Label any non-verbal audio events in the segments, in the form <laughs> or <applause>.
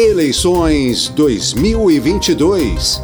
Eleições 2022.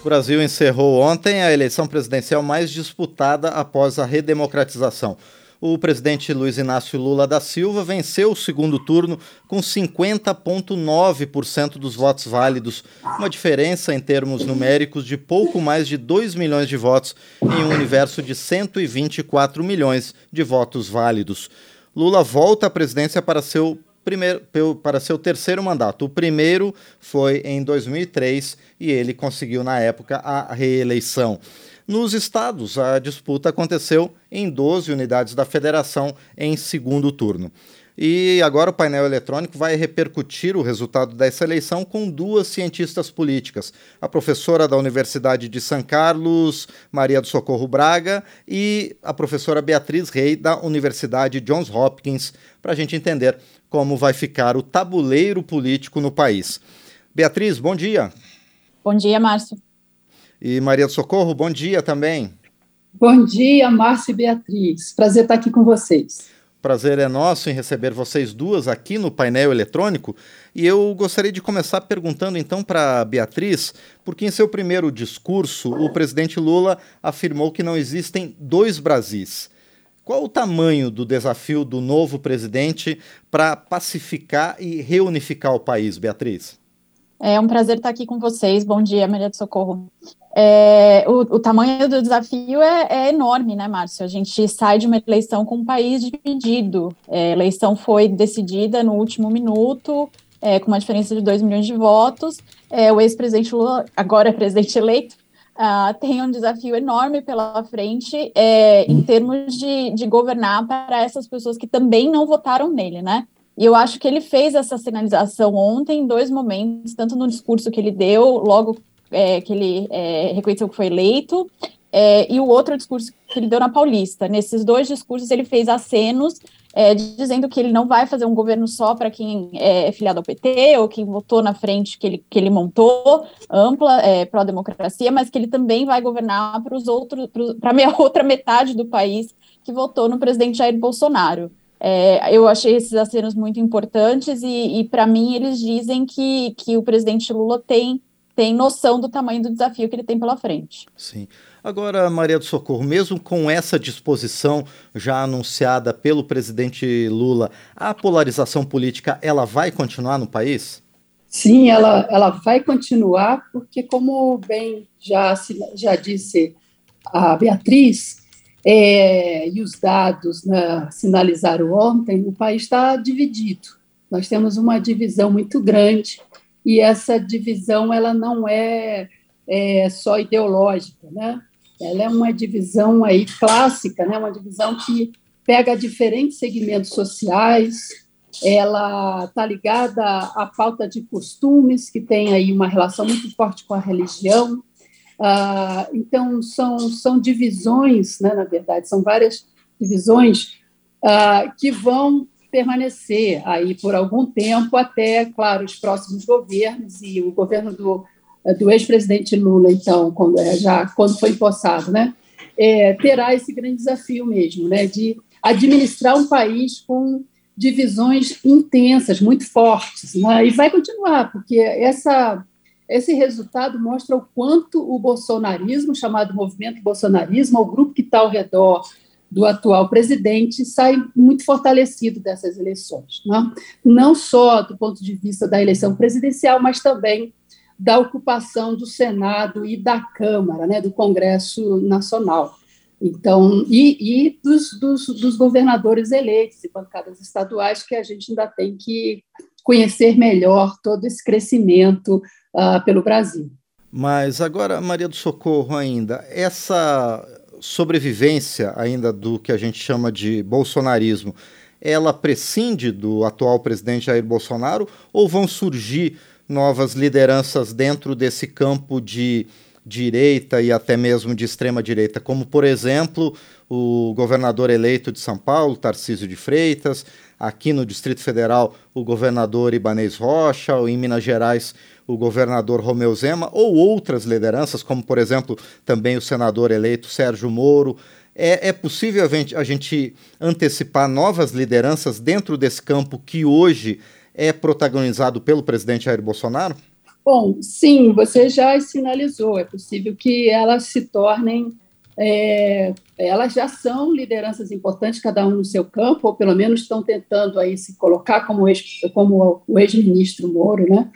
O Brasil encerrou ontem a eleição presidencial mais disputada após a redemocratização. O presidente Luiz Inácio Lula da Silva venceu o segundo turno com 50,9% dos votos válidos, uma diferença em termos numéricos de pouco mais de 2 milhões de votos em um universo de 124 milhões de votos válidos. Lula volta à presidência para seu primeiro, para seu terceiro mandato. O primeiro foi em 2003 e ele conseguiu na época a reeleição. Nos estados, a disputa aconteceu em 12 unidades da federação em segundo turno. E agora o painel eletrônico vai repercutir o resultado dessa eleição com duas cientistas políticas, a professora da Universidade de São Carlos, Maria do Socorro Braga, e a professora Beatriz Rey, da Universidade Johns Hopkins, para a gente entender como vai ficar o tabuleiro político no país. Beatriz, bom dia. Bom dia, Márcio. E Maria do Socorro, bom dia também. Bom dia, Márcio e Beatriz. Prazer estar aqui com vocês. Prazer é nosso em receber vocês duas aqui no painel eletrônico. E eu gostaria de começar perguntando então para Beatriz, porque em seu primeiro discurso, o presidente Lula afirmou que não existem dois Brasis. Qual o tamanho do desafio do novo presidente para pacificar e reunificar o país, Beatriz? É um prazer estar aqui com vocês. Bom dia, Maria do Socorro. É, o, o, tamanho do desafio é, é, enorme, né, Márcio? A gente sai de uma eleição com um país dividido. É, a eleição foi decidida no último minuto, é, com uma diferença de 2 milhões de votos. É, o ex-presidente Lula, agora presidente eleito, uh, tem um desafio enorme pela frente é, em termos de, de governar para essas pessoas que também não votaram nele, né? E eu acho que ele fez essa sinalização ontem em dois momentos, tanto no discurso que ele deu logo é, que ele é, reconheceu que foi eleito, é, e o outro discurso que ele deu na Paulista. Nesses dois discursos, ele fez acenos é, dizendo que ele não vai fazer um governo só para quem é filiado ao PT ou quem votou na frente que ele, que ele montou, ampla, é, pró-democracia, mas que ele também vai governar para os outros, para a <laughs> outra metade do país que votou no presidente Jair Bolsonaro. É, eu achei esses acenos muito importantes e, e para mim, eles dizem que, que o presidente Lula tem tem noção do tamanho do desafio que ele tem pela frente. Sim. Agora, Maria do Socorro, mesmo com essa disposição já anunciada pelo presidente Lula, a polarização política ela vai continuar no país? Sim, ela, ela vai continuar, porque, como bem já, já disse a Beatriz, é, e os dados né, sinalizaram ontem, o país está dividido. Nós temos uma divisão muito grande e essa divisão ela não é, é só ideológica, né? Ela é uma divisão aí clássica, né? Uma divisão que pega diferentes segmentos sociais, ela está ligada à falta de costumes, que tem aí uma relação muito forte com a religião. Ah, então, são, são divisões, né, na verdade, são várias divisões ah, que vão permanecer aí por algum tempo, até, claro, os próximos governos e o governo do, do ex-presidente Lula, então, quando, é, já quando foi empossado, né, é, terá esse grande desafio mesmo, né, de administrar um país com divisões intensas, muito fortes, né, e vai continuar, porque essa esse resultado mostra o quanto o bolsonarismo, chamado movimento bolsonarismo, o grupo que está ao redor do atual presidente sai muito fortalecido dessas eleições, né? não só do ponto de vista da eleição presidencial, mas também da ocupação do Senado e da Câmara, né, do Congresso Nacional. Então, e, e dos, dos, dos, governadores eleitos e bancadas estaduais, que a gente ainda tem que conhecer melhor todo esse crescimento uh, pelo Brasil. Mas agora, Maria do Socorro, ainda, essa sobrevivência ainda do que a gente chama de bolsonarismo, ela prescinde do atual presidente Jair Bolsonaro ou vão surgir novas lideranças dentro desse campo de direita e até mesmo de extrema direita, como por exemplo o governador eleito de São Paulo, Tarcísio de Freitas, aqui no Distrito Federal o governador Ibanez Rocha, ou em Minas Gerais o governador Romeu Zema, ou outras lideranças, como por exemplo também o senador eleito Sérgio Moro. É, é possível a gente, a gente antecipar novas lideranças dentro desse campo que hoje é protagonizado pelo presidente Jair Bolsonaro? Bom, sim, você já sinalizou. É possível que elas se tornem. É, elas já são lideranças importantes, cada um no seu campo, ou pelo menos estão tentando aí se colocar como, ex, como o ex-ministro Moro, né?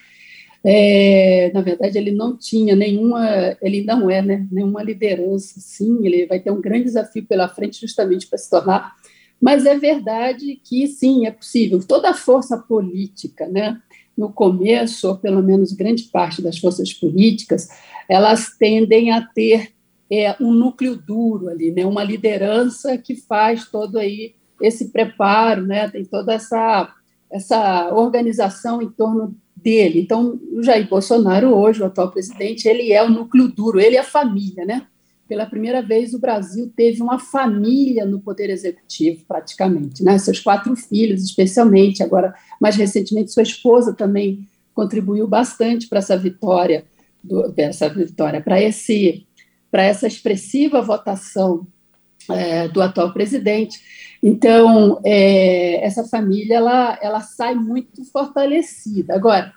É, na verdade, ele não tinha nenhuma, ele não é, né, nenhuma liderança, sim, ele vai ter um grande desafio pela frente justamente para se tornar, mas é verdade que sim, é possível. Toda a força política, né, no começo, ou pelo menos grande parte das forças políticas, elas tendem a ter é, um núcleo duro ali, né, uma liderança que faz todo aí esse preparo, né, tem toda essa, essa organização em torno dele. Então, o Jair Bolsonaro, hoje, o atual presidente, ele é o núcleo duro, ele é a família, né? Pela primeira vez, o Brasil teve uma família no poder executivo, praticamente, né? Seus quatro filhos, especialmente, agora, mais recentemente, sua esposa também contribuiu bastante para essa vitória, dessa vitória, para esse, para essa expressiva votação é, do atual presidente. Então, é, essa família ela, ela sai muito fortalecida. Agora,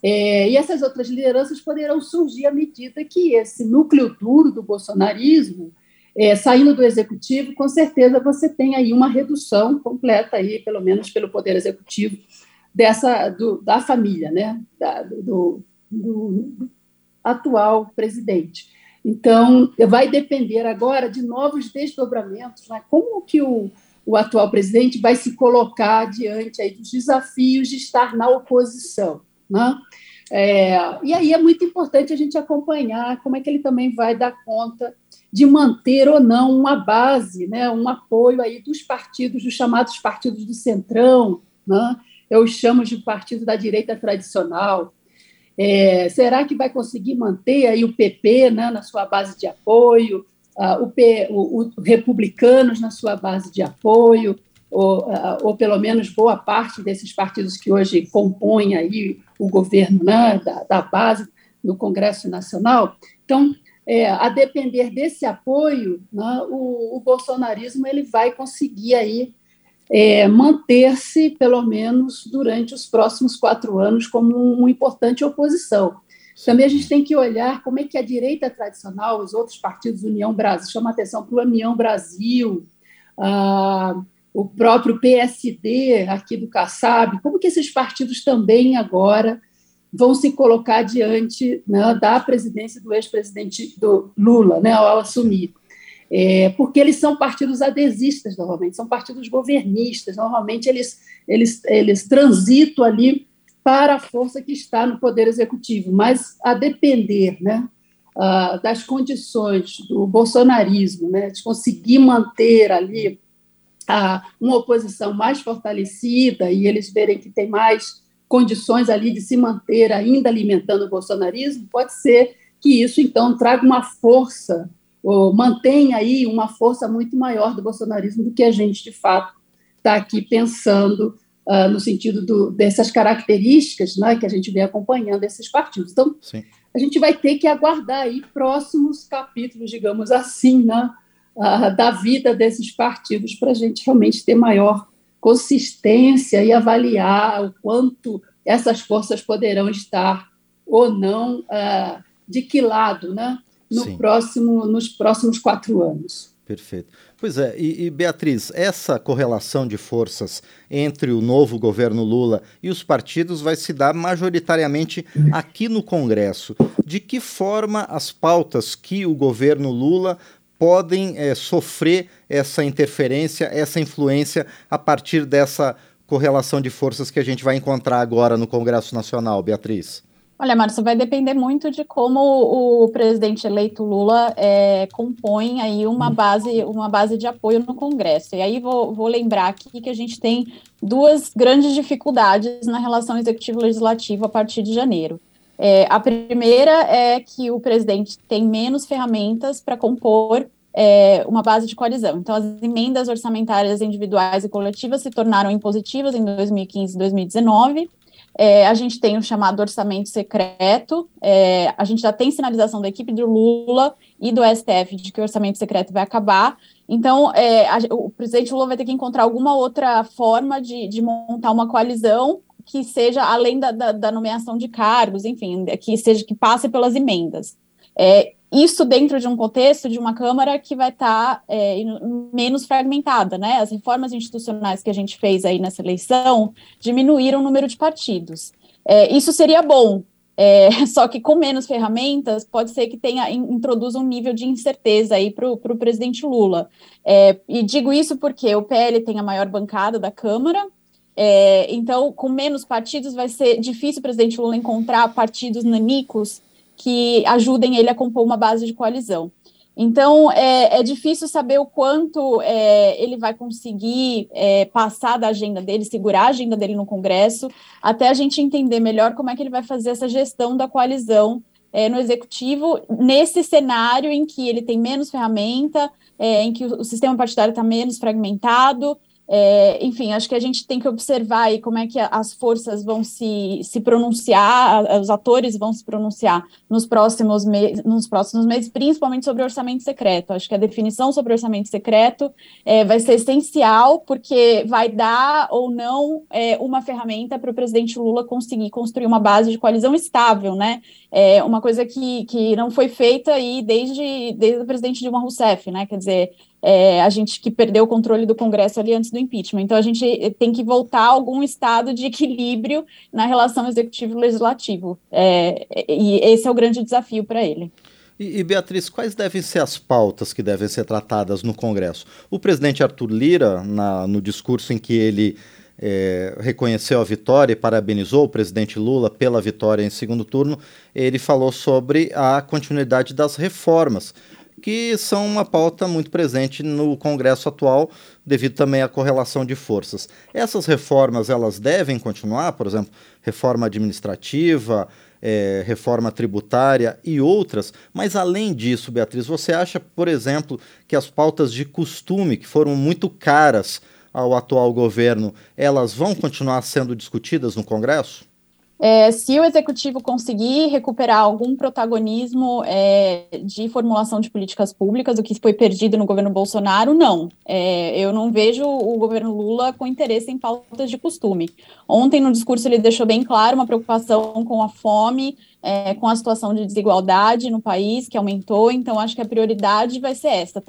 é, e essas outras lideranças poderão surgir à medida que esse núcleo duro do bolsonarismo, é, saindo do executivo, com certeza você tem aí uma redução completa, aí, pelo menos pelo poder executivo, dessa do, da família, né, da, do, do atual presidente. Então, vai depender agora de novos desdobramentos, né? como que o, o atual presidente vai se colocar diante aí dos desafios de estar na oposição. Né? É, e aí é muito importante a gente acompanhar como é que ele também vai dar conta de manter ou não uma base, né, um apoio aí dos partidos, dos chamados partidos do centrão, né? eu chamo de partido da direita tradicional. É, será que vai conseguir manter aí o PP né, na sua base de apoio, uh, o, P, o, o republicanos na sua base de apoio, ou, uh, ou pelo menos boa parte desses partidos que hoje compõem aí o governo né, da, da base no Congresso Nacional. Então, é, a depender desse apoio, né, o, o, bolsonarismo ele vai conseguir aí é, manter-se, pelo menos durante os próximos quatro anos, como uma importante oposição. Também a gente tem que olhar como é que a direita tradicional, os outros partidos, União Brasil, chama atenção para o União Brasil, ah, o próprio PSD aqui do Kassab, como que esses partidos também agora vão se colocar diante né, da presidência do ex-presidente do Lula, né, ao assumir. É, porque eles são partidos adesistas, normalmente, são partidos governistas, normalmente eles, eles, eles transitam ali para a força que está no Poder Executivo, mas a depender né, uh, das condições do bolsonarismo, né, de conseguir manter ali uma oposição mais fortalecida e eles verem que tem mais condições ali de se manter ainda alimentando o bolsonarismo, pode ser que isso então traga uma força mantenha aí uma força muito maior do bolsonarismo do que a gente de fato está aqui pensando uh, no sentido do, dessas características né, que a gente vem acompanhando esses partidos. Então, Sim. a gente vai ter que aguardar aí próximos capítulos, digamos assim, né, uh, da vida desses partidos para a gente realmente ter maior consistência e avaliar o quanto essas forças poderão estar ou não uh, de que lado, né? No próximo, nos próximos quatro anos. Perfeito. Pois é, e, e, Beatriz, essa correlação de forças entre o novo governo Lula e os partidos vai se dar majoritariamente aqui no Congresso. De que forma as pautas que o governo Lula podem é, sofrer essa interferência, essa influência a partir dessa correlação de forças que a gente vai encontrar agora no Congresso Nacional, Beatriz? Olha, Márcio, vai depender muito de como o presidente eleito Lula é, compõe aí uma base, uma base de apoio no Congresso. E aí vou, vou lembrar aqui que a gente tem duas grandes dificuldades na relação executivo-legislativa a partir de janeiro. É, a primeira é que o presidente tem menos ferramentas para compor é, uma base de coalizão. Então, as emendas orçamentárias individuais e coletivas se tornaram impositivas em 2015 e 2019. É, a gente tem o chamado orçamento secreto, é, a gente já tem sinalização da equipe do Lula e do STF de que o orçamento secreto vai acabar. Então, é, a, o presidente Lula vai ter que encontrar alguma outra forma de, de montar uma coalizão que seja além da, da, da, nomeação de cargos, enfim, que seja que passe pelas emendas. É, isso dentro de um contexto de uma Câmara que vai estar tá, é, menos fragmentada, né? As reformas institucionais que a gente fez aí nessa eleição diminuíram o número de partidos. É, isso seria bom, é, <laughs> só que com menos ferramentas, pode ser que tenha introduza um nível de incerteza aí para o presidente Lula. É, e digo isso porque o PL tem a maior bancada da Câmara, é, então, com menos partidos, vai ser difícil o presidente Lula encontrar partidos nanicos que ajudem ele a compor uma base de coalizão. Então, é, é difícil saber o quanto é, ele vai conseguir é, passar da agenda dele, segurar a agenda dele no Congresso, até a gente entender melhor como é que ele vai fazer essa gestão da coalizão é, no Executivo, nesse cenário em que ele tem menos ferramenta, é, em que o, o sistema partidário está menos fragmentado, é, enfim, acho que a gente tem que observar aí como é que as forças vão se, se pronunciar, os atores vão se pronunciar nos próximos, nos próximos meses, principalmente sobre orçamento secreto. Acho que a definição sobre orçamento secreto é, vai ser essencial, porque vai dar ou não é, uma ferramenta para o presidente Lula conseguir construir uma base de coalizão estável, né? É uma coisa que, que não foi feita aí desde, desde o presidente Dilma Rousseff, né? Quer dizer, é, a gente que perdeu o controle do Congresso ali antes do impeachment. Então, a gente tem que voltar a algum estado de equilíbrio na relação executivo-legislativo. É, e esse é o grande desafio para ele. E, e, Beatriz, quais devem ser as pautas que devem ser tratadas no Congresso? O presidente Arthur Lira, na, no discurso em que ele é, reconheceu a vitória e parabenizou o presidente Lula pela vitória em segundo turno, ele falou sobre a continuidade das reformas que são uma pauta muito presente no Congresso atual, devido também à correlação de forças. Essas reformas elas devem continuar, por exemplo, reforma administrativa, é, reforma tributária e outras, mas além disso, Beatriz, você acha, por exemplo, que as pautas de costume, que foram muito caras ao atual governo, elas vão continuar sendo discutidas no Congresso? É, se o executivo conseguir recuperar algum protagonismo é, de formulação de políticas públicas, o que foi perdido no governo Bolsonaro, não. É, eu não vejo o governo Lula com interesse em pautas de costume. Ontem, no discurso, ele deixou bem claro uma preocupação com a fome, é, com a situação de desigualdade no país, que aumentou, então acho que a prioridade vai ser essa.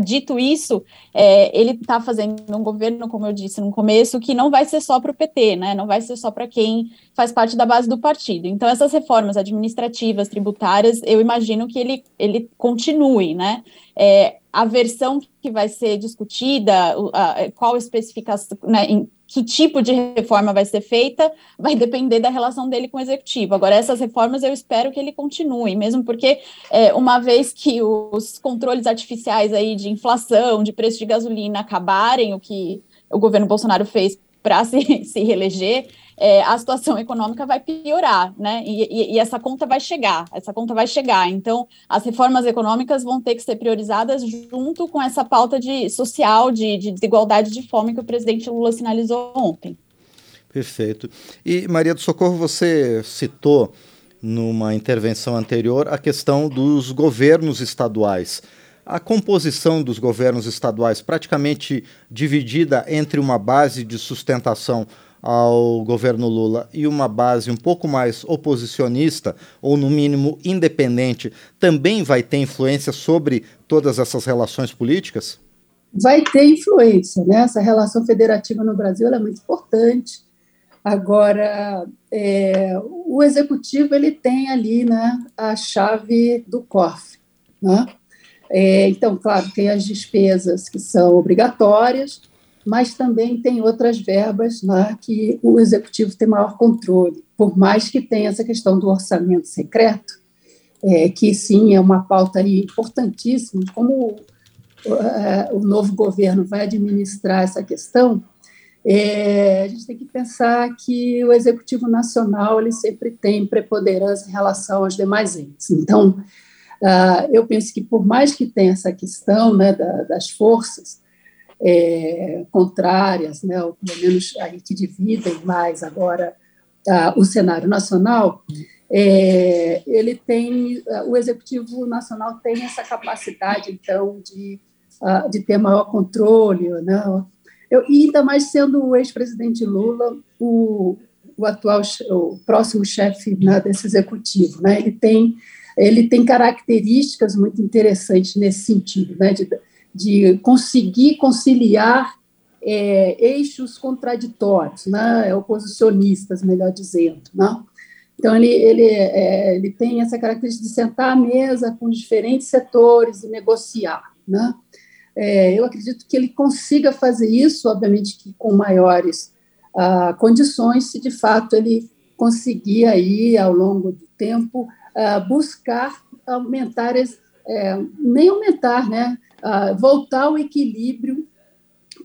Dito isso, é, ele está fazendo um governo, como eu disse no começo, que não vai ser só para o PT, né? não vai ser só para quem faz parte da base do partido. Então, essas reformas administrativas, tributárias, eu imagino que ele, ele continue, né? É, a versão que vai ser discutida, a, qual especificação, né, em, que tipo de reforma vai ser feita, vai depender da relação dele com o executivo. Agora, essas reformas eu espero que ele continue, mesmo porque, é, uma vez que os controles artificiais aí de inflação, de preço de gasolina acabarem, o que o governo Bolsonaro fez para <laughs> se, se reeleger, é, a situação econômica vai piorar, né? E, e, e, essa conta vai chegar, essa conta vai chegar. Então, as reformas econômicas vão ter que ser priorizadas junto com essa pauta de social, de, de desigualdade de fome que o presidente Lula sinalizou ontem. Perfeito. E, Maria do Socorro, você citou numa intervenção anterior a questão dos governos estaduais a composição dos governos estaduais praticamente dividida entre uma base de sustentação ao governo Lula e uma base um pouco mais oposicionista, ou no mínimo independente, também vai ter influência sobre todas essas relações políticas? Vai ter influência, né? Essa relação federativa no Brasil é muito importante. Agora, é, o executivo ele tem ali né, a chave do cofre. Né? É, então, claro, tem as despesas que são obrigatórias, mas também tem outras verbas lá que o executivo tem maior controle, por mais que tenha essa questão do orçamento secreto, é, que sim é uma pauta importantíssima, como uh, o novo governo vai administrar essa questão, é, a gente tem que pensar que o executivo nacional ele sempre tem preponderância em relação aos demais entes. Então, uh, eu penso que por mais que tenha essa questão né, da, das forças, é, contrárias, né, ou pelo menos aí que dividem mais agora o cenário nacional, é, ele tem, o Executivo Nacional tem essa capacidade, então, de, de ter maior controle, né? Eu, e ainda mais sendo o ex-presidente Lula o, o atual, o próximo chefe né, desse executivo, né? Ele tem ele tem características muito interessantes nesse sentido, né, de, de conseguir conciliar é, eixos contraditórios, né, oposicionistas, melhor dizendo, né? Então, ele, ele, é, ele tem essa característica de sentar à mesa com diferentes setores e negociar. Né? É, eu acredito que ele consiga fazer isso, obviamente que com maiores ah, condições, se de fato ele conseguir aí, ao longo do tempo, ah, buscar aumentar, é, nem aumentar, né? Ah, voltar ao equilíbrio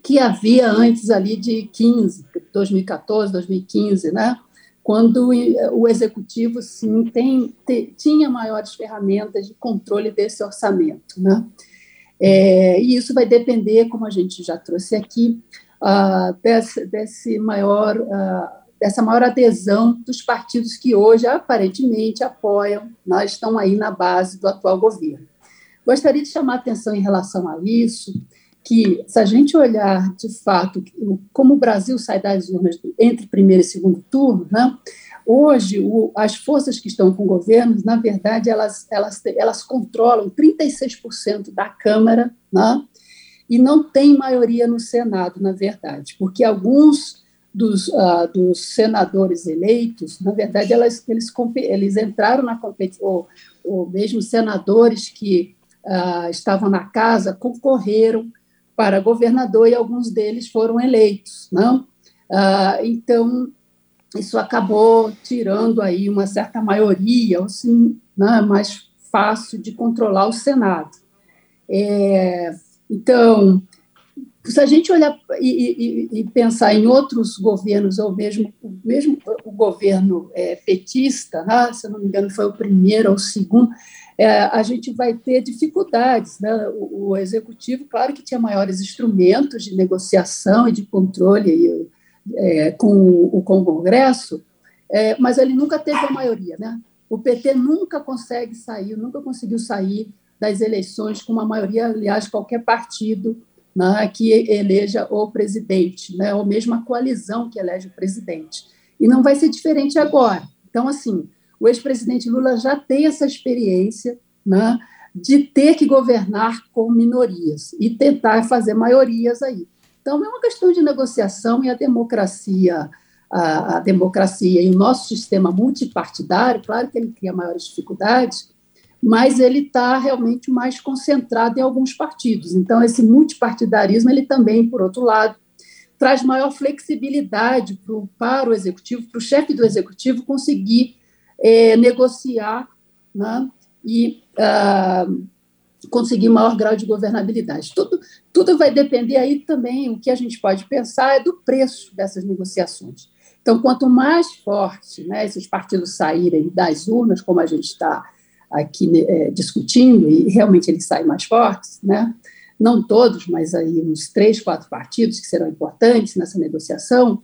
que havia antes ali de 15, 2014, 2015, né? quando o executivo sim tem, te, tinha maiores ferramentas de controle desse orçamento, né? É, e isso vai depender, como a gente já trouxe aqui, uh, desse, desse maior, uh, dessa maior adesão dos partidos que hoje aparentemente apoiam, nós estão aí na base do atual governo. Gostaria de chamar atenção em relação a isso, que, se a gente olhar de fato como o Brasil sai das urnas entre primeiro e segundo turno, né, hoje o, as forças que estão com o governo, na verdade, elas, elas, elas controlam 36% da Câmara né, e não tem maioria no Senado, na verdade, porque alguns dos, uh, dos senadores eleitos, na verdade, elas, eles, eles entraram na competição, ou, ou mesmo senadores que uh, estavam na casa concorreram para governador e alguns deles foram eleitos, não? Ah, então isso acabou tirando aí uma certa maioria, assim, mais fácil de controlar o Senado. É, então, se a gente olhar e, e, e, pensar em outros governos, ou mesmo, mesmo o governo é, petista, né, se eu não me engano, foi o primeiro ou o segundo, é, a gente vai ter dificuldades. Né? O, o, executivo, claro que tinha maiores instrumentos de negociação e de controle é, com, o, com o Congresso, é, mas ele nunca teve a maioria. Né? O PT nunca consegue sair, nunca conseguiu sair das eleições com uma maioria, aliás, qualquer partido né, que eleja o presidente, né, ou mesmo a coalizão que elege o presidente. E não vai ser diferente agora. Então, assim, o ex-presidente Lula já tem essa experiência né, de ter que governar com minorias e tentar fazer maiorias aí. Então, é uma questão de negociação e a democracia, a, a democracia e o nosso sistema multipartidário, claro que ele cria maiores dificuldades, mas ele está realmente mais concentrado em alguns partidos. Então, esse multipartidarismo, ele também, por outro lado, traz maior flexibilidade pro, para o executivo, para o chefe do executivo conseguir é, negociar né, e uh, conseguir maior grau de governabilidade. Tudo, tudo vai depender aí também, o que a gente pode pensar é do preço dessas negociações. Então, quanto mais forte né, esses partidos saírem das urnas, como a gente está aqui é, discutindo, e realmente eles saem mais fortes, né, não todos, mas aí uns três, quatro partidos que serão importantes nessa negociação,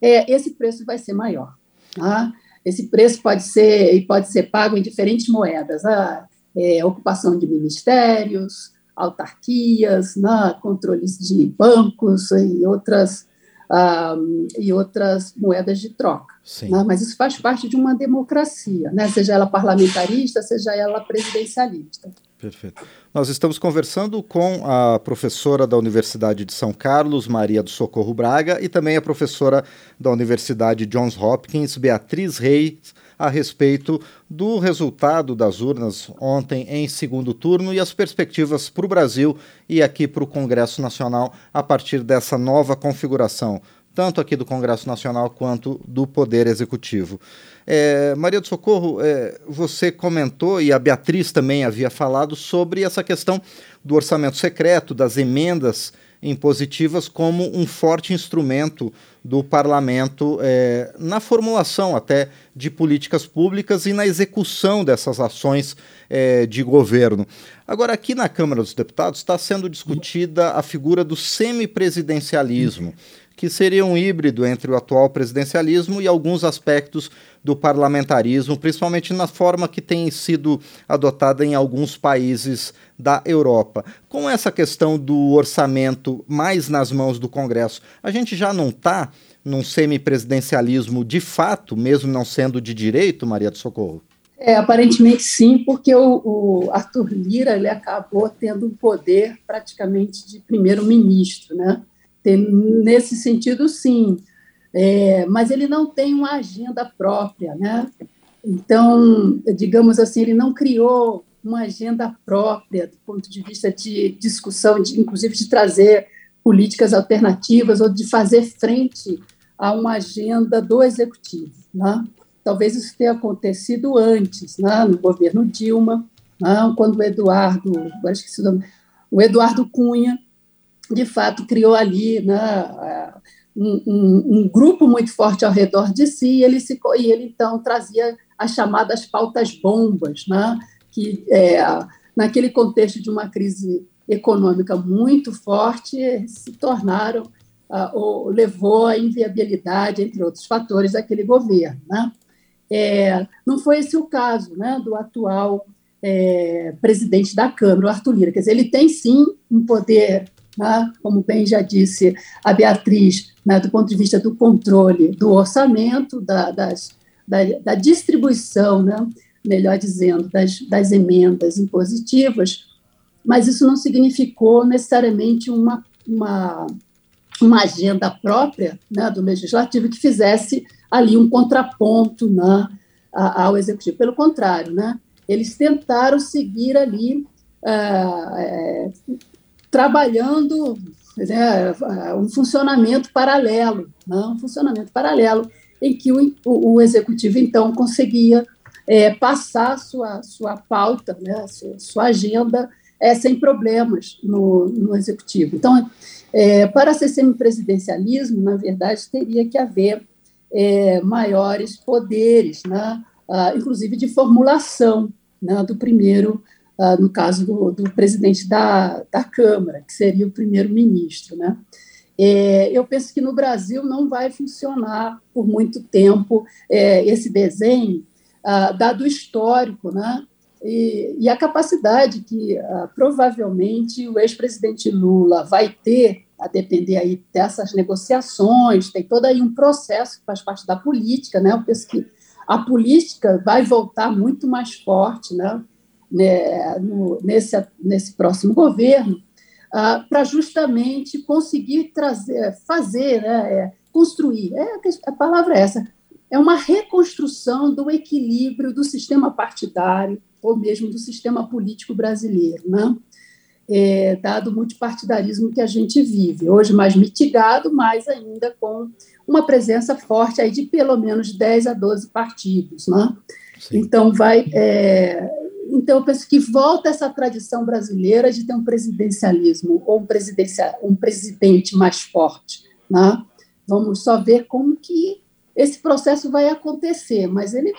é, esse preço vai ser maior. Tá? Esse preço pode ser pode ser pago em diferentes moedas, a é, ocupação de ministérios, autarquias, né, controles de bancos e outras um, e outras moedas de troca. Né? Mas isso faz parte de uma democracia, né? seja ela parlamentarista, seja ela presidencialista. Perfeito. Nós estamos conversando com a professora da Universidade de São Carlos, Maria do Socorro Braga, e também a professora da Universidade Johns Hopkins, Beatriz Reis, a respeito do resultado das urnas ontem em segundo turno e as perspectivas para o Brasil e aqui para o Congresso Nacional a partir dessa nova configuração, tanto aqui do Congresso Nacional quanto do Poder Executivo. É, Maria do Socorro, é, você comentou, e a Beatriz também havia falado, sobre essa questão do orçamento secreto, das emendas impositivas, como um forte instrumento do parlamento é, na formulação até de políticas públicas e na execução dessas ações é, de governo. Agora, aqui na Câmara dos Deputados está sendo discutida a figura do semipresidencialismo que seria um híbrido entre o atual presidencialismo e alguns aspectos do parlamentarismo, principalmente na forma que tem sido adotada em alguns países da Europa. Com essa questão do orçamento mais nas mãos do Congresso, a gente já não está num semipresidencialismo de fato, mesmo não sendo de direito, Maria do Socorro? É, aparentemente sim, porque o, o, Arthur Lira ele acabou tendo um poder praticamente de primeiro-ministro, né? Tem, nesse sentido, sim, é, mas ele não tem uma agenda própria, né? Então, digamos assim, ele não criou uma agenda própria do ponto de vista de discussão, de, inclusive de trazer políticas alternativas ou de fazer frente a uma agenda do executivo, né? talvez isso tenha acontecido antes, né, no governo Dilma, né, quando o Eduardo, acho que o Eduardo Cunha, de fato, criou ali né, um, um, um, grupo muito forte ao redor de si, e ele, se, e ele então trazia as chamadas pautas bombas, né, que é, naquele contexto de uma crise econômica muito forte, se tornaram, uh, ou levou à inviabilidade, entre outros fatores, daquele governo. Né? É, não foi esse o caso né, do atual é, presidente da Câmara, o Arthur Lira. Quer dizer, ele tem sim um poder, né, como bem já disse a Beatriz, né, do ponto de vista do controle do orçamento, da, das, da, da distribuição, né, melhor dizendo, das, das emendas impositivas, mas isso não significou necessariamente uma, uma, uma agenda própria né, do legislativo que fizesse ali um contraponto né, ao executivo. Pelo contrário, né, eles tentaram seguir ali é, trabalhando né, um funcionamento paralelo, né, um funcionamento paralelo em que o, o, executivo então conseguia é, passar sua sua pauta, né, sua, sua agenda é, sem problemas no, no executivo. Então, é, para ser semipresidencialismo, na verdade, teria que haver é, maiores poderes, né? Ah, inclusive de formulação né? do primeiro, ah, no caso do, do presidente da, da Câmara, que seria o primeiro-ministro. Né? É, eu penso que no Brasil não vai funcionar por muito tempo é, esse desenho, ah, dado o histórico, né? E, e, a capacidade que ah, provavelmente o ex-presidente Lula vai ter a depender aí dessas negociações, tem todo aí um processo que faz parte da política, né? Eu penso que a política vai voltar muito mais forte, né? Né no, nesse, nesse próximo governo, ah, para justamente conseguir trazer, fazer, né? É, construir, é, a palavra é essa, é uma reconstrução do equilíbrio do sistema partidário ou mesmo do sistema político brasileiro, né? é, dado o multipartidarismo que a gente vive. Hoje mais mitigado, mas ainda com uma presença forte aí de pelo menos 10 a 12 partidos. Né? Então, vai. É, então, eu penso que volta essa tradição brasileira de ter um presidencialismo ou um, presidencia, um presidente mais forte. Né? Vamos só ver como que esse processo vai acontecer, mas ele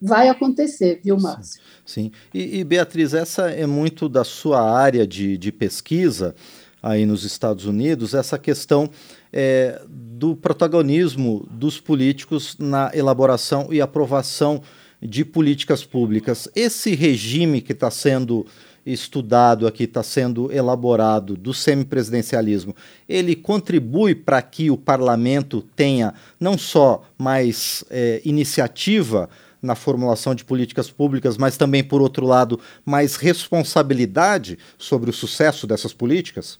vai acontecer, viu, Márcio? Sim. sim. E, e, Beatriz, essa é muito da sua área de, de pesquisa aí nos Estados Unidos, essa questão é, do protagonismo dos políticos na elaboração e aprovação de políticas públicas. Esse regime que está sendo estudado aqui, está sendo elaborado do semipresidencialismo, ele contribui para que o parlamento tenha não só mais é, iniciativa, na formulação de políticas públicas, mas também, por outro lado, mais responsabilidade sobre o sucesso dessas políticas?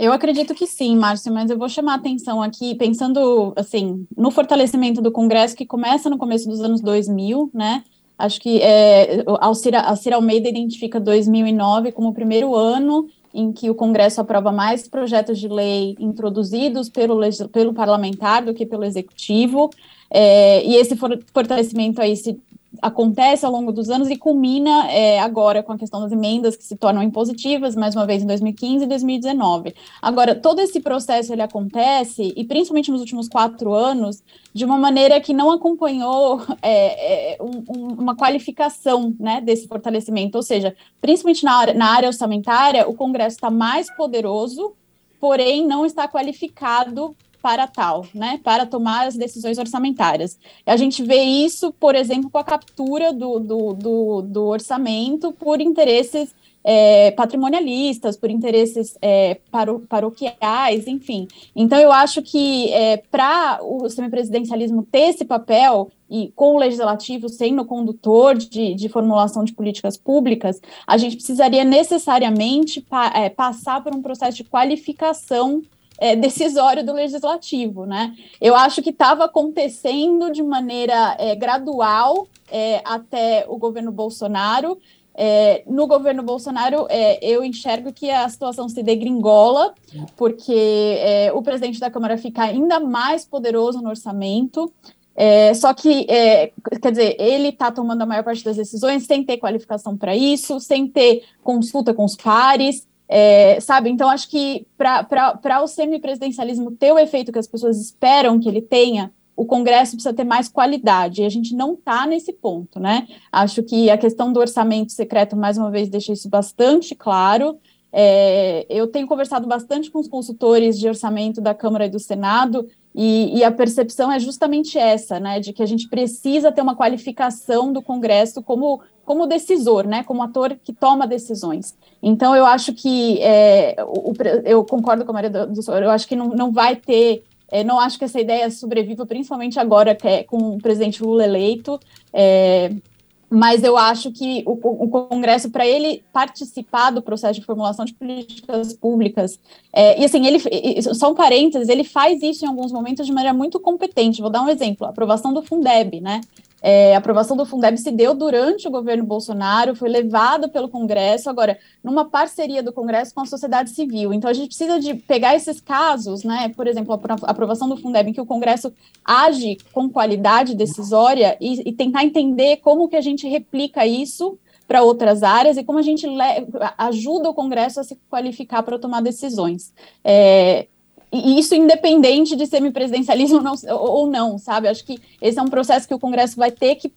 Eu acredito que sim, Márcio, mas eu vou chamar a atenção aqui, pensando assim, no fortalecimento do Congresso, que começa no começo dos anos 2000, né? Acho que é, Alcira, Alcira Almeida identifica 2009 como o primeiro ano em que o Congresso aprova mais projetos de lei introduzidos pelo, pelo parlamentar do que pelo executivo. É, e esse fortalecimento aí se acontece ao longo dos anos e culmina é, agora com a questão das emendas que se tornam impositivas, mais uma vez em 2015 e 2019. Agora, todo esse processo ele acontece, e principalmente nos últimos quatro anos, de uma maneira que não acompanhou é, é, um, uma qualificação né, desse fortalecimento, ou seja, principalmente na área, na área orçamentária, o Congresso está mais poderoso, porém não está qualificado para tal, né, para tomar as decisões orçamentárias. A gente vê isso, por exemplo, com a captura do, do, do, do orçamento por interesses é, patrimonialistas, por interesses é, paro, paroquiais, enfim. Então, eu acho que é, para o semipresidencialismo ter esse papel, e com o legislativo sendo condutor de, de formulação de políticas públicas, a gente precisaria necessariamente pa, é, passar por um processo de qualificação é, decisório do legislativo, né? Eu acho que estava acontecendo de maneira é, gradual é, até o governo Bolsonaro, é, no governo Bolsonaro, é, eu enxergo que a situação se degringola, porque é, o presidente da Câmara fica ainda mais poderoso no orçamento. É, só que, é, quer dizer, ele está tomando a maior parte das decisões sem ter qualificação para isso, sem ter consulta com os pares, é, sabe? Então, acho que para o semipresidencialismo ter o efeito que as pessoas esperam que ele tenha, o Congresso precisa ter mais qualidade, e a gente não está nesse ponto, né? Acho que a questão do orçamento secreto, mais uma vez, deixa isso bastante claro. É, eu tenho conversado bastante com os consultores de orçamento da Câmara e do Senado, e, e, a percepção é justamente essa, né, de que a gente precisa ter uma qualificação do Congresso como, como decisor, né, como ator que toma decisões. Então, eu acho que, é, o, eu concordo com a Maria do Senhor, eu acho que não, não vai ter é, não acho que essa ideia sobreviva, principalmente agora que é com o presidente Lula eleito. É, mas eu acho que o, o Congresso, para ele participar do processo de formulação de políticas públicas, é, e assim, ele, só um parênteses, ele faz isso em alguns momentos de maneira muito competente. Vou dar um exemplo: a aprovação do Fundeb, né? É, a aprovação do Fundeb se deu durante o governo Bolsonaro, foi levado pelo Congresso, agora, numa parceria do Congresso com a sociedade civil. Então, a gente precisa de pegar esses casos, né, por exemplo, a aprovação do Fundeb, em que o Congresso age com qualidade decisória e, e tentar entender como que a gente replica isso para outras áreas e como a gente ajuda o Congresso a se qualificar para tomar decisões. É, e isso independente de semipresidencialismo <laughs> não, ou não, sabe? Acho que esse é um processo que o Congresso vai ter que,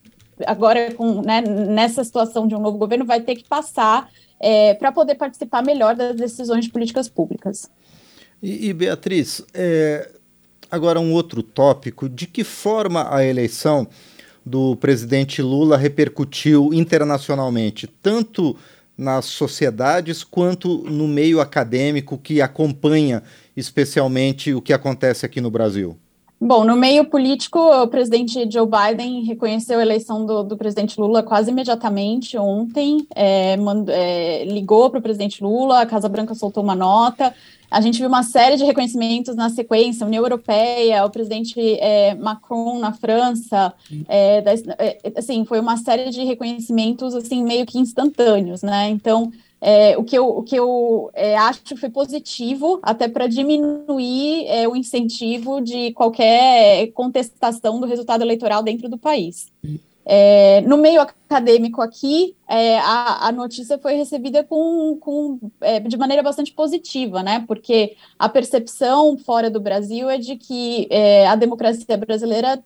agora com, né, nessa situação de um novo governo, vai ter que passar é, para poder participar melhor das decisões de políticas públicas. E, e Beatriz, é, agora um outro tópico, de que forma a eleição do presidente Lula repercutiu internacionalmente, tanto nas sociedades quanto no meio acadêmico que acompanha especialmente o que acontece aqui no Brasil? Bom, no meio político, o presidente Joe Biden reconheceu a eleição do, do presidente Lula quase imediatamente ontem, é, é, ligou para o presidente Lula, a Casa Branca soltou uma nota, a gente viu uma série de reconhecimentos na sequência, União Europeia, o presidente é, Macron na França, é, é, assim, foi uma série de reconhecimentos, assim, meio que instantâneos, né, então, é, o que eu, o que eu é, acho que foi positivo, até para diminuir é, o incentivo de qualquer contestação do resultado eleitoral dentro do país. É, no meio acadêmico aqui, é, a, a, notícia foi recebida com, com é, de maneira bastante positiva, né? Porque a percepção fora do Brasil é de que a democracia brasileira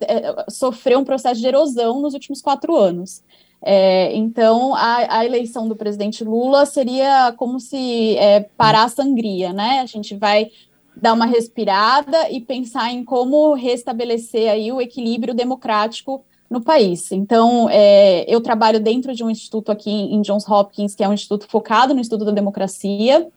sofreu um processo de erosão nos últimos quatro anos. É, então, a, a, eleição do presidente Lula seria como se parar a sangria, né? A gente vai dar uma respirada e pensar em como restabelecer aí o equilíbrio democrático no país. Então, é, eu trabalho dentro de um instituto aqui em Johns Hopkins, que é um instituto focado no estudo da democracia,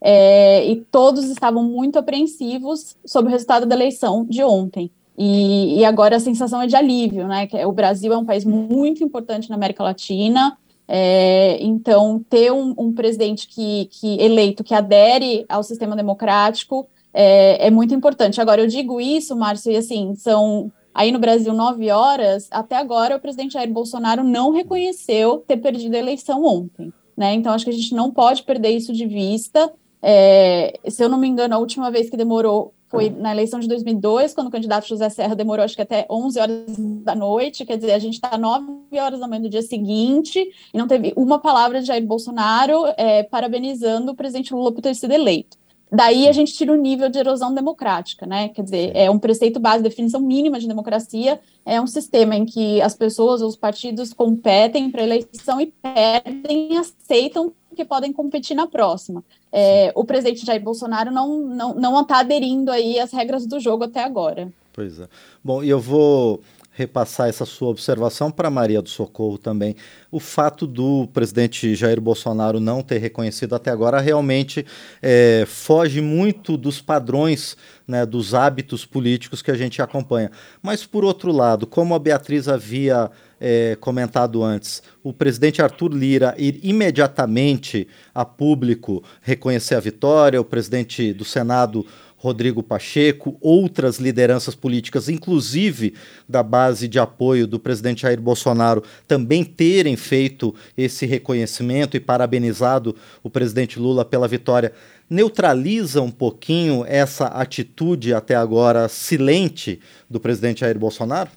é, e todos estavam muito apreensivos sobre o resultado da eleição de ontem. E, e agora a sensação é de alívio, né? Que o Brasil é um país muito importante na América Latina, é, então, ter um, um presidente que, que, eleito que adere ao sistema democrático é, é, muito importante. Agora, eu digo isso, Márcio, e assim, são aí no Brasil nove horas, até agora o presidente Jair Bolsonaro não reconheceu ter perdido a eleição ontem. Né? Então, acho que a gente não pode perder isso de vista. É, se eu não me engano, a última vez que demorou foi na eleição de 2002, quando o candidato José Serra demorou, acho que até 11 horas da noite, quer dizer, a gente está 9 horas da manhã do dia seguinte, e não teve uma palavra de Jair Bolsonaro é, parabenizando o presidente Lula por ter sido eleito. Daí a gente tira o nível de erosão democrática, né? Quer dizer, é um preceito base, definição mínima de democracia, é um sistema em que as pessoas, os partidos competem para eleição e perdem, aceitam porque podem competir na próxima. É, o presidente Jair Bolsonaro não está aderindo aí às regras do jogo até agora. Pois é. Bom, e eu vou repassar essa sua observação para Maria do Socorro também. O fato do presidente Jair Bolsonaro não ter reconhecido até agora realmente é, foge muito dos padrões, né, dos hábitos políticos que a gente acompanha. Mas, por outro lado, como a Beatriz havia é, comentado antes, o presidente Arthur Lira ir imediatamente a público reconhecer a vitória, o presidente do Senado Rodrigo Pacheco, outras lideranças políticas, inclusive da base de apoio do presidente Jair Bolsonaro, também terem feito esse reconhecimento e parabenizado o presidente Lula pela vitória, neutraliza um pouquinho essa atitude até agora silente do presidente Jair Bolsonaro?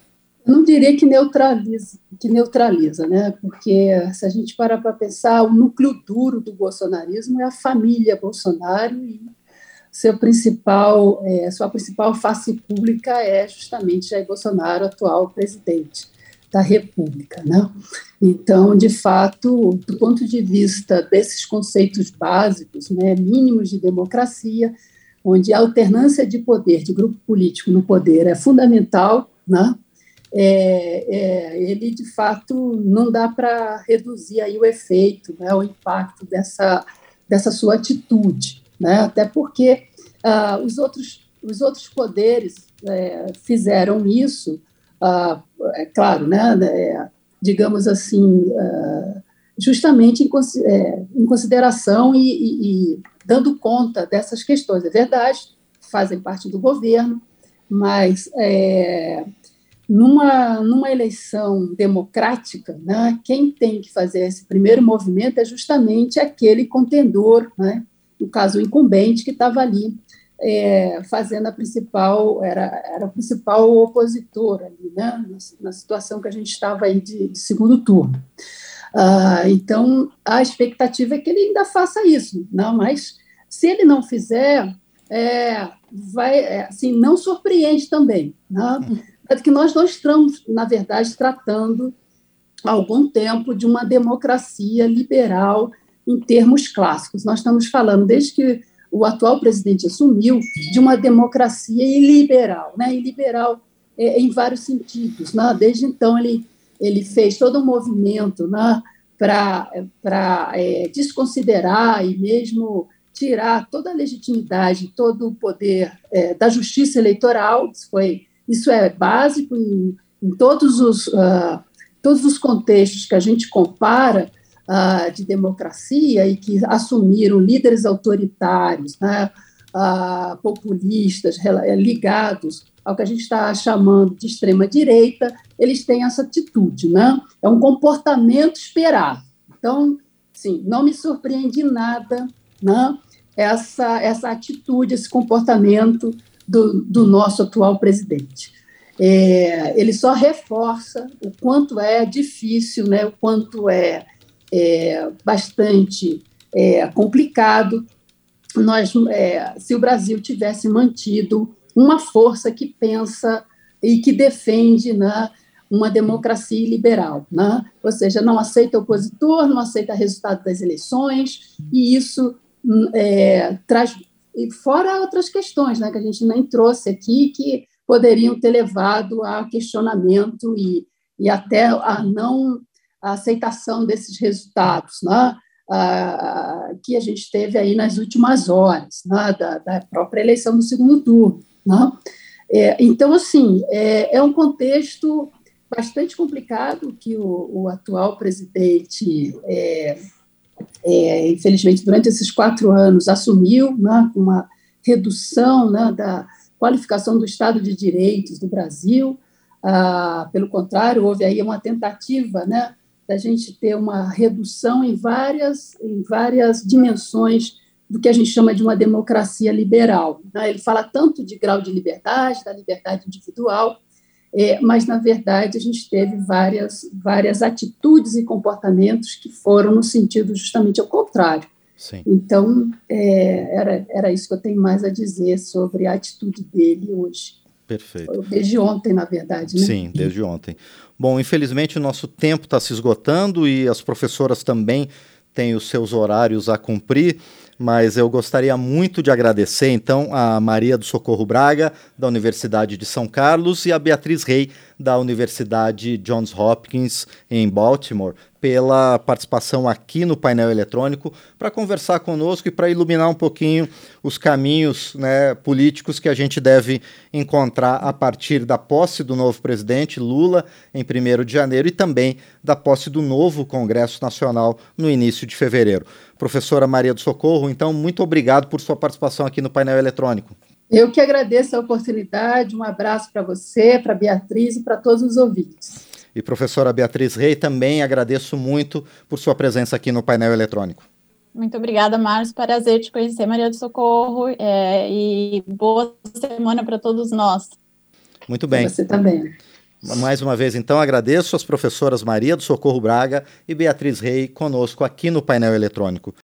Não diria que neutraliza, que neutraliza, né? Porque se a gente parar para pensar, o núcleo duro do bolsonarismo é a família Bolsonaro e seu principal, é, sua principal face pública é justamente Jair Bolsonaro, atual presidente da República. Né? Então, de fato, do ponto de vista desses conceitos básicos, né, mínimos de democracia, onde a alternância de poder, de grupo político no poder é fundamental, né? É, é, ele de fato não dá para reduzir aí o efeito, né, o impacto dessa, dessa sua atitude né? até porque uh, os, outros, os outros poderes é, fizeram isso, uh, é claro, né? É, digamos assim, uh, justamente em, é, em consideração e, e, e, dando conta dessas questões. É verdade, fazem parte do governo, mas é, numa, numa eleição democrática, né, quem tem que fazer esse primeiro movimento é justamente aquele contendor né, no caso o incumbente, que estava ali é, fazendo a principal, era, era o principal opositor ali, né, na, na situação que a gente estava aí de, de segundo turno. Ah, então, a expectativa é que ele ainda faça isso, não, mas se ele não fizer, é, vai, é, assim, não surpreende também, né? Que nós não estamos, na verdade, tratando há algum tempo de uma democracia liberal em termos clássicos. Nós estamos falando, desde que o atual presidente assumiu, de uma democracia iliberal, né? iliberal é, em vários sentidos. Né? Desde então, ele, ele fez todo um movimento né? para é, desconsiderar e mesmo tirar toda a legitimidade, todo o poder é, da justiça eleitoral. Isso, foi, isso é básico em, em todos, os, uh, todos os contextos que a gente compara uh, de democracia e que assumiram líderes autoritários, né, uh, populistas, ligados ao que a gente está chamando de extrema-direita, eles têm essa atitude. Né? É um comportamento esperado. Então, sim, não me surpreende nada né, essa, essa atitude, esse comportamento do, do nosso atual presidente. É, ele só reforça o quanto é difícil, né, o quanto é é, bastante é, complicado nós, é, se o Brasil tivesse mantido uma força que pensa e que defende né, uma democracia liberal, né? ou seja, não aceita opositor, não aceita resultado das eleições, e isso é, traz, fora outras questões né, que a gente nem trouxe aqui, que poderiam ter levado a questionamento e, e até a não a aceitação desses resultados, né? Ah, que a gente teve aí nas últimas horas, né? da, da, própria eleição do segundo turno. Né? É, então, assim, é, é, um contexto bastante complicado que o, o atual presidente, é, é infelizmente, durante esses quatro anos, assumiu né, uma redução né, da qualificação do Estado de Direitos do Brasil. Ah, pelo contrário, houve aí uma tentativa né, da gente ter uma redução em várias, em várias dimensões do que a gente chama de uma democracia liberal. Né? Ele fala tanto de grau de liberdade, da liberdade individual, é, mas, na verdade, a gente teve várias, várias atitudes e comportamentos que foram no sentido justamente ao contrário. Sim. Então, é, era, era isso que eu tenho mais a dizer sobre a atitude dele hoje. Perfeito. Desde ontem, na verdade, né? Sim, desde ontem. Bom, infelizmente o nosso tempo está se esgotando e as professoras também tem os seus horários a cumprir, mas eu gostaria muito de agradecer então a Maria do Socorro Braga, da Universidade de São Carlos, e a Beatriz Rey, da Universidade Johns Hopkins, em Baltimore, pela participação aqui no painel eletrônico para conversar conosco e para iluminar um pouquinho os caminhos né, políticos que a gente deve encontrar a partir da posse do novo presidente Lula em 1 de janeiro e também da posse do novo Congresso Nacional no início de fevereiro. Professora Maria do Socorro, então, muito obrigado por sua participação aqui no painel eletrônico. Eu que agradeço a oportunidade, um abraço para você, para Beatriz e para todos os ouvintes. E professora Beatriz Rei, também agradeço muito por sua presença aqui no painel eletrônico. Muito obrigada, Márcio. Prazer te conhecer, Maria do Socorro, é, e boa semana para todos nós. Muito bem. Você também. Mais uma vez, então, agradeço às professoras Maria do Socorro Braga e Beatriz Rei conosco aqui no painel eletrônico.